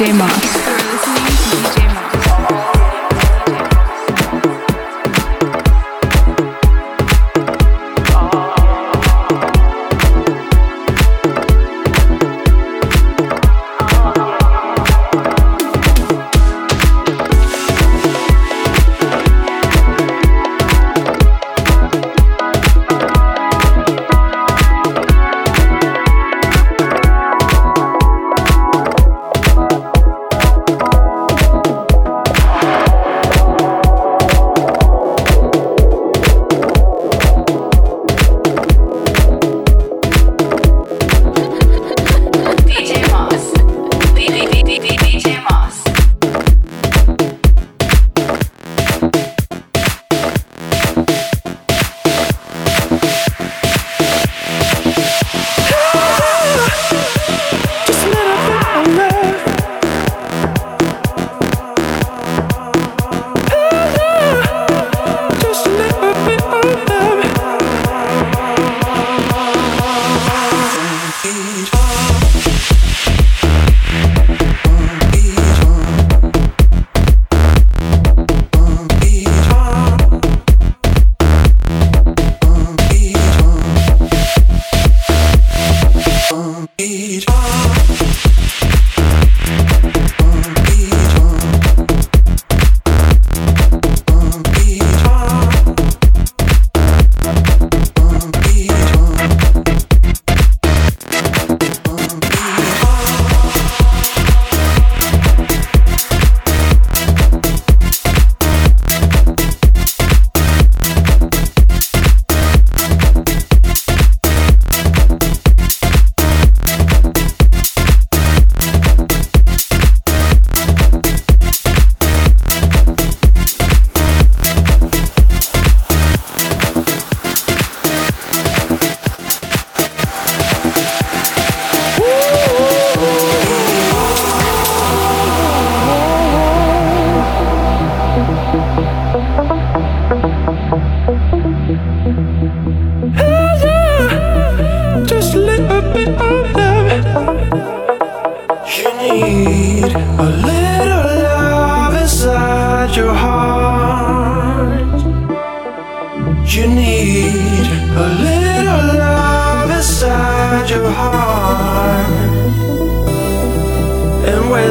DJ Moss.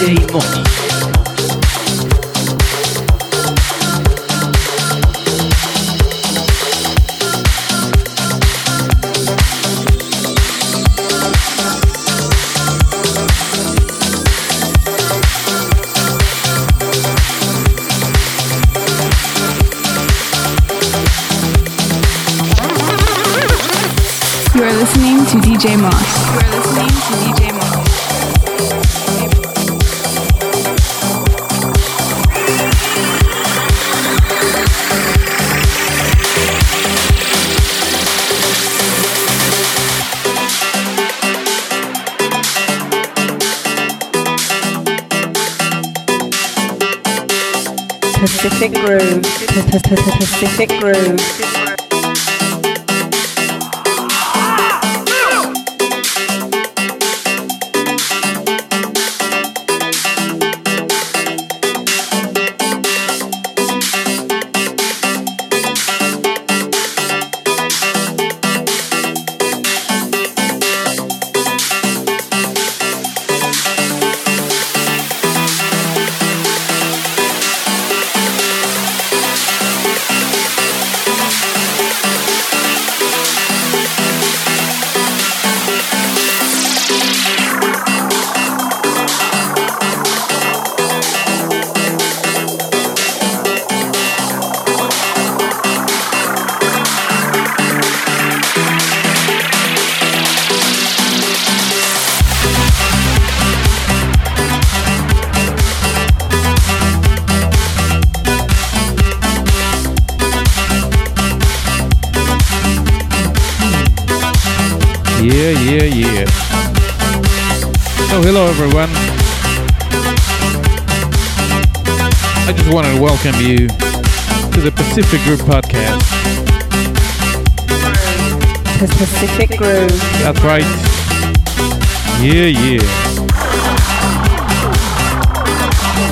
You are listening to DJ Moss. Groove. Pacific Groove. Pacific Groove Podcast. Pacific Groove. That's right. Yeah, yeah.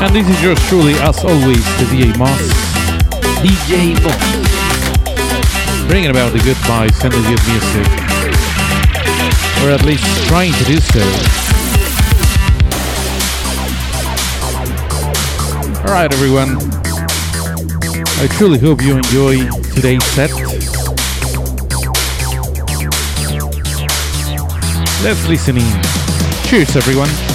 And this is yours truly, as always, the DJ Moss. DJ Moss. Bringing about the good vibes and the good music. Or at least trying to do so. Alright, everyone. I truly hope you enjoy today's set. Let's listen in. Cheers, everyone.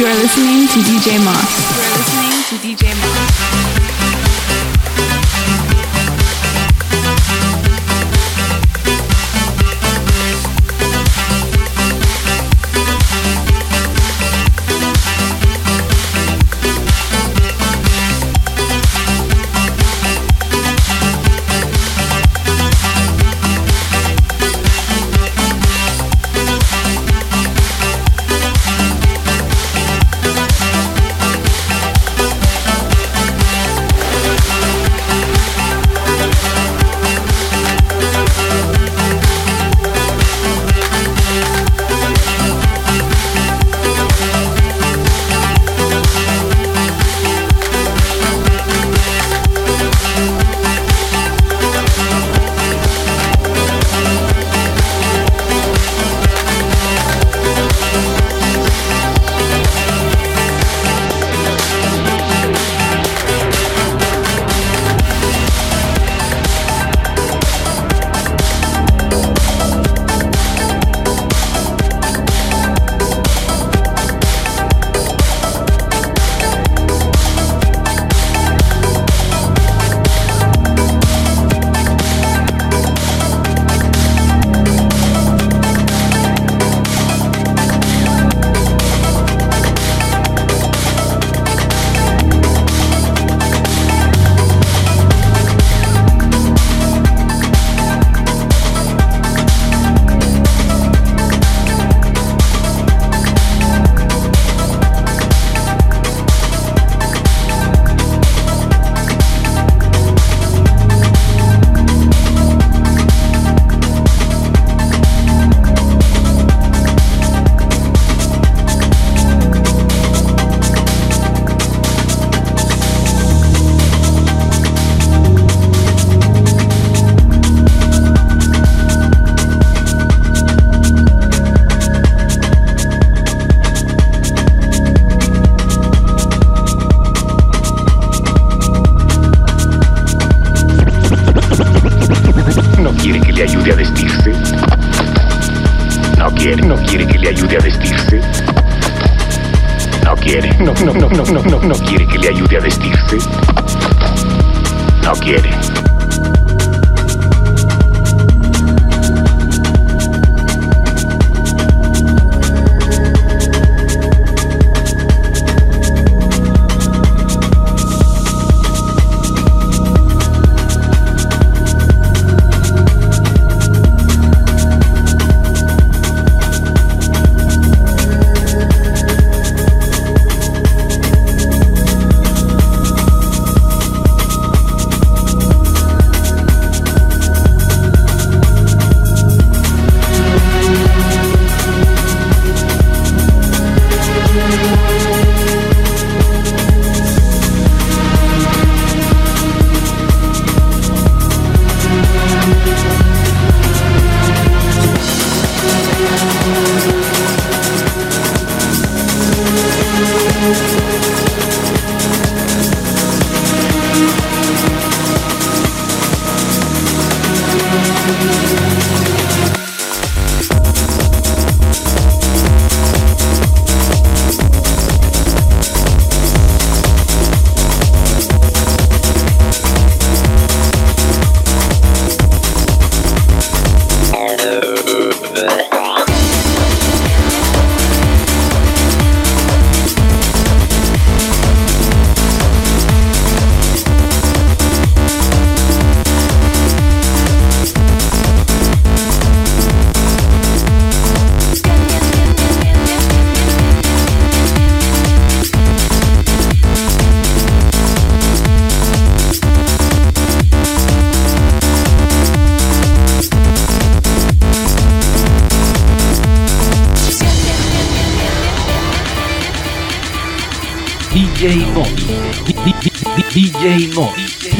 You are listening to DJ Moss. You are listening to DJ Moss.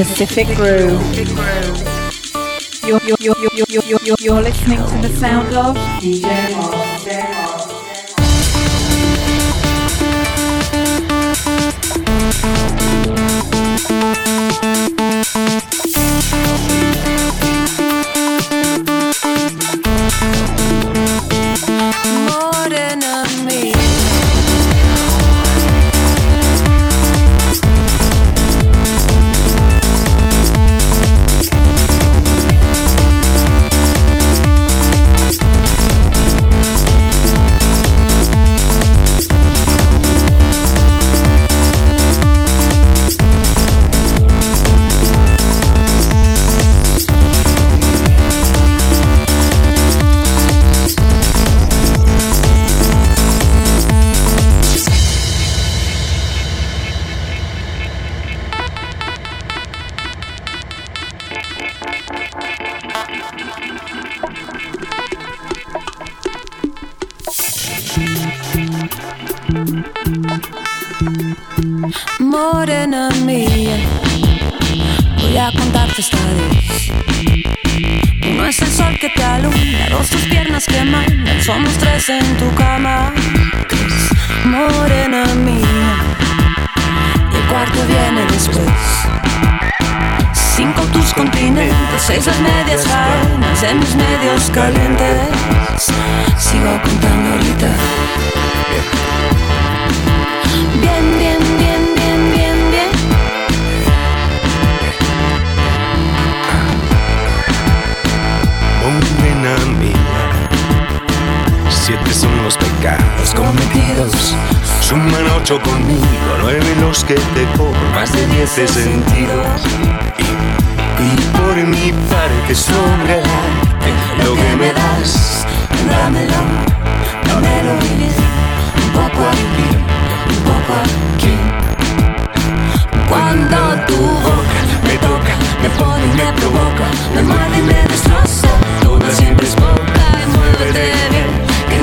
Pacific Groove. You're, you're, you're, you're, you're, you're, you're, listening to the sound of DJ Moss. En tu cama. Morena mía, y el cuarto viene después. Cinco tus continentes, seis las medias faenas en mis medios calientes. Sigo contando ahorita. Suman ocho conmigo, nueve los que te cobro, más de diez he sentido. Y, por mi parte sobrearte lo que me das, Dámelo, dámelo bien. Un poco aquí, un poco aquí. Cuando tu boca me toca, me pone y me provoca, me muerde y me destroza. Toda siempre es poca muévete bien, que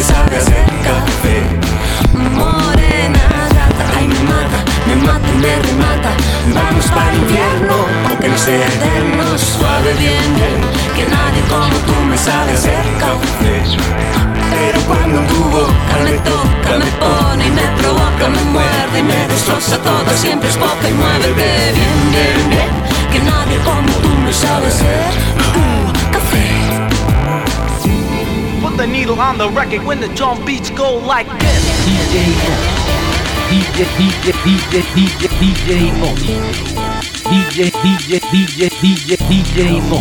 me sabe hacer café. Morena gata, ay me mata, me mata y me remata. Vamos para el infierno, aunque no sea eterno, suave bien, bien, que nadie como tú me sabe hacer café. Pero cuando tu boca me toca, me pone y me provoca, me muerde y me destroza todo, siempre es poca y muévete bien, bien, bien, que nadie como tú me sabe hacer on the record when the drum beats go like this. DJ. DJ, DJ, DJ, DJ, DJ Mo. DJ, DJ, DJ, DJ, DJ Mo.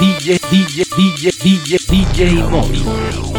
DJ, DJ, DJ, DJ, DJ Mo.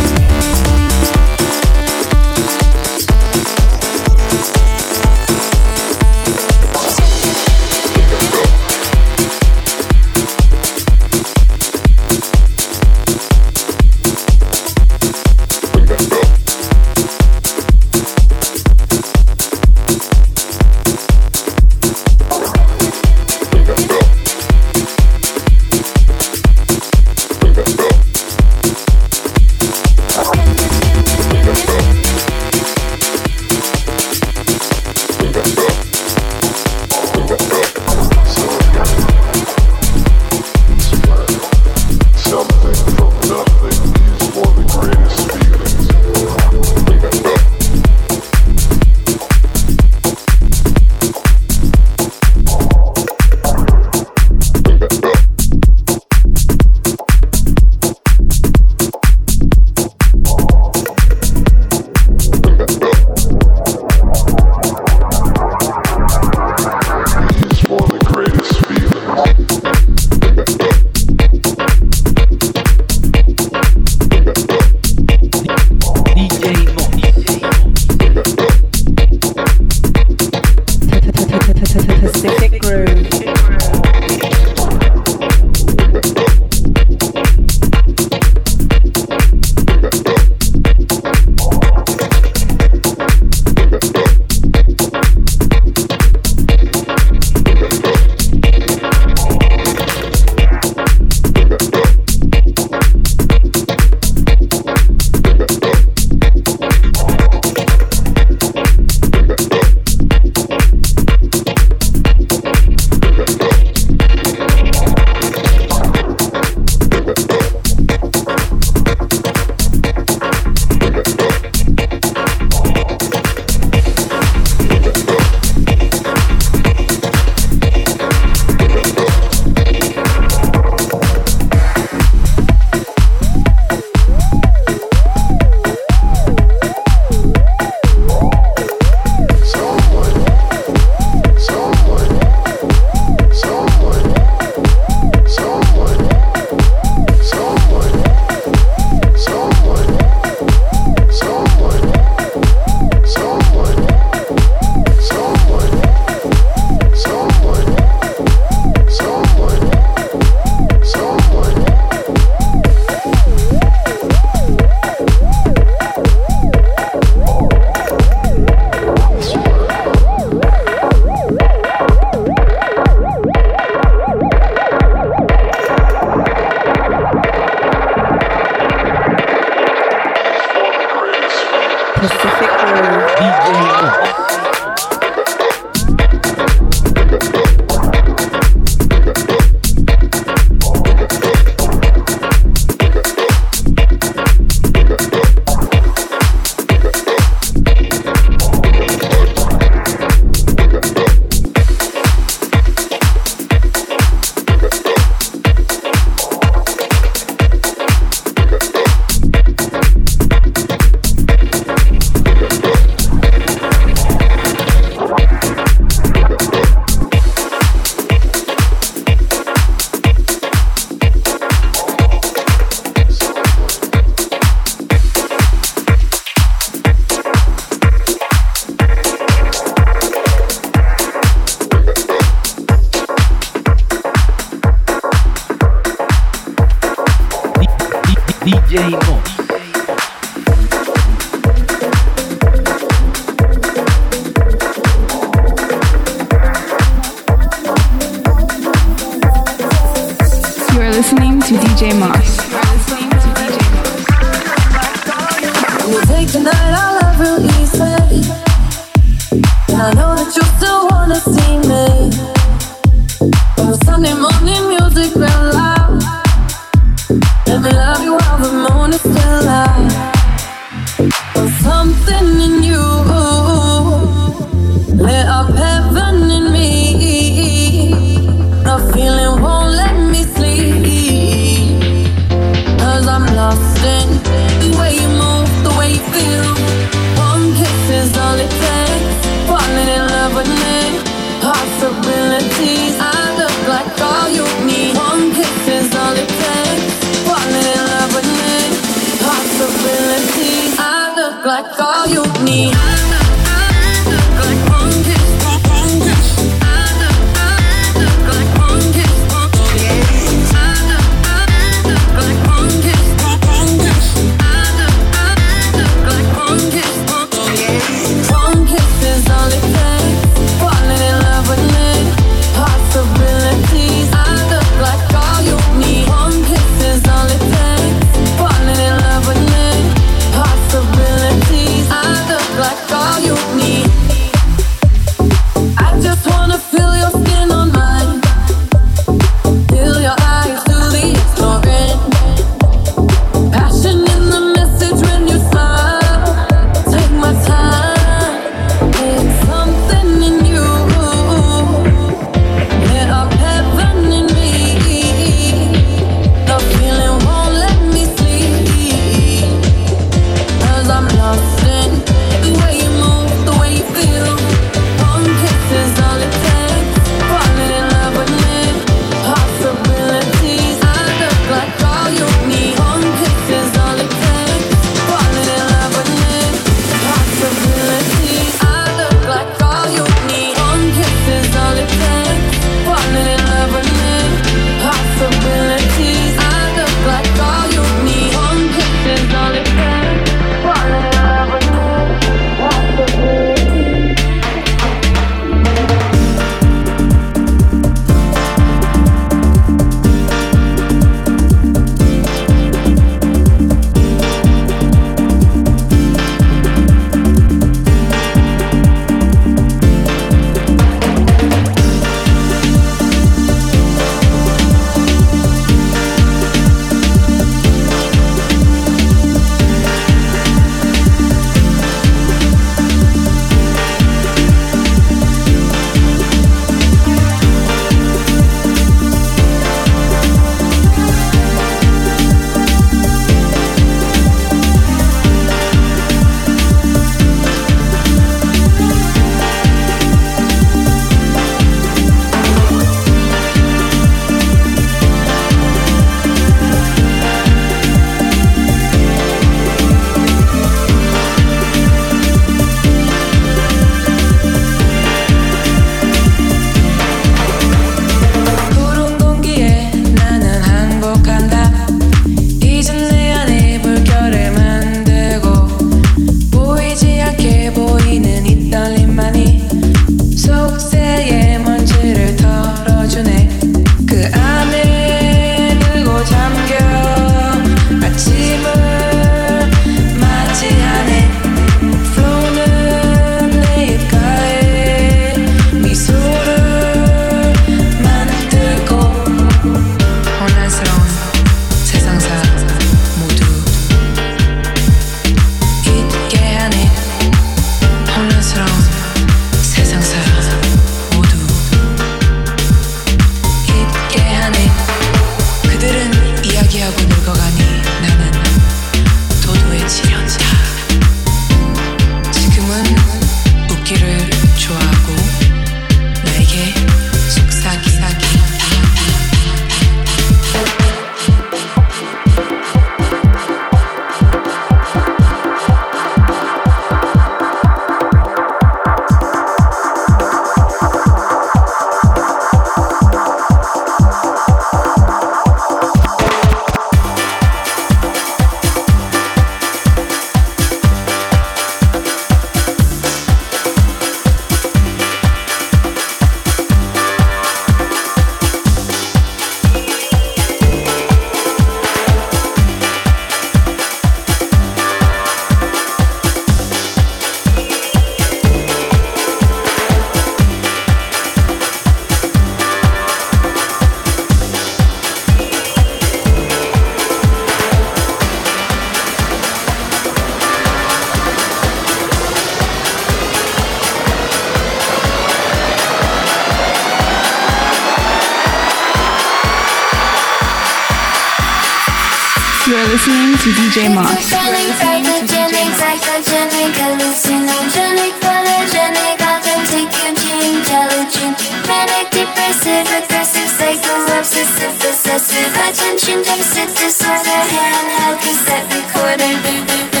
You're listening to DJ Moss. Photogenic, psychogenic, psychogenic, hallucinogenic, photogenic, authentic, Eugene, intelligent, manic, depressive, aggressive, psycho, obsessive, possessive, attention deficit disorder, handheld cassette recorder.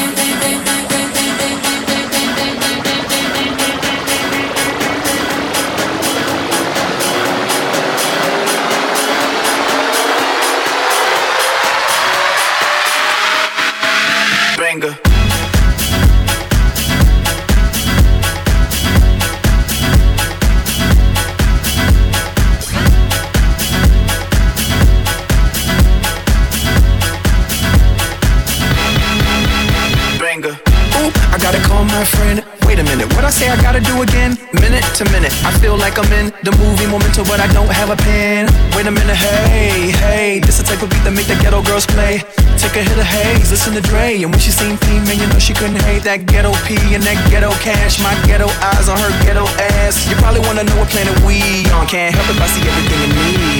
I'm in the movie Memento, but I don't have a pen. Wait a minute, hey, hey, this the type of beat that make the ghetto girls play. Take a hit of haze, listen to Dre, and when she seen P, man, you know she couldn't hate that ghetto P and that ghetto cash. My ghetto eyes on her ghetto ass. You probably wanna know what planet we on. Can't help if I see everything in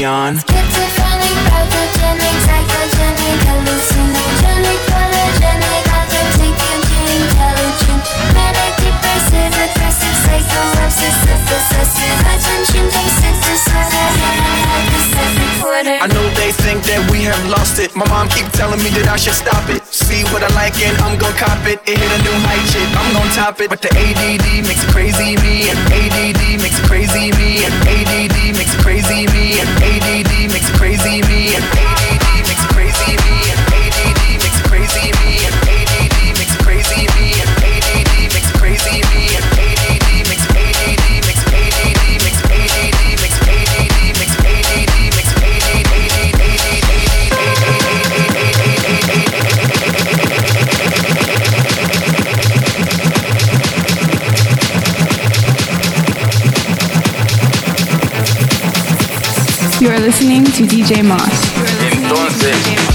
neon. Schizophrenic, pathogenic, psychogenic, hallucinogenic, photogenic, I know they think that we have lost it. My mom keep telling me that I should stop it. See what I like and I'm gon' cop it. It hit a new height, shit. I'm gon' top it. But the ADD makes it crazy me, and ADD makes it crazy me, and ADD makes it crazy me, and ADD makes it crazy me, and ADD listening to DJ Moss. Entonces,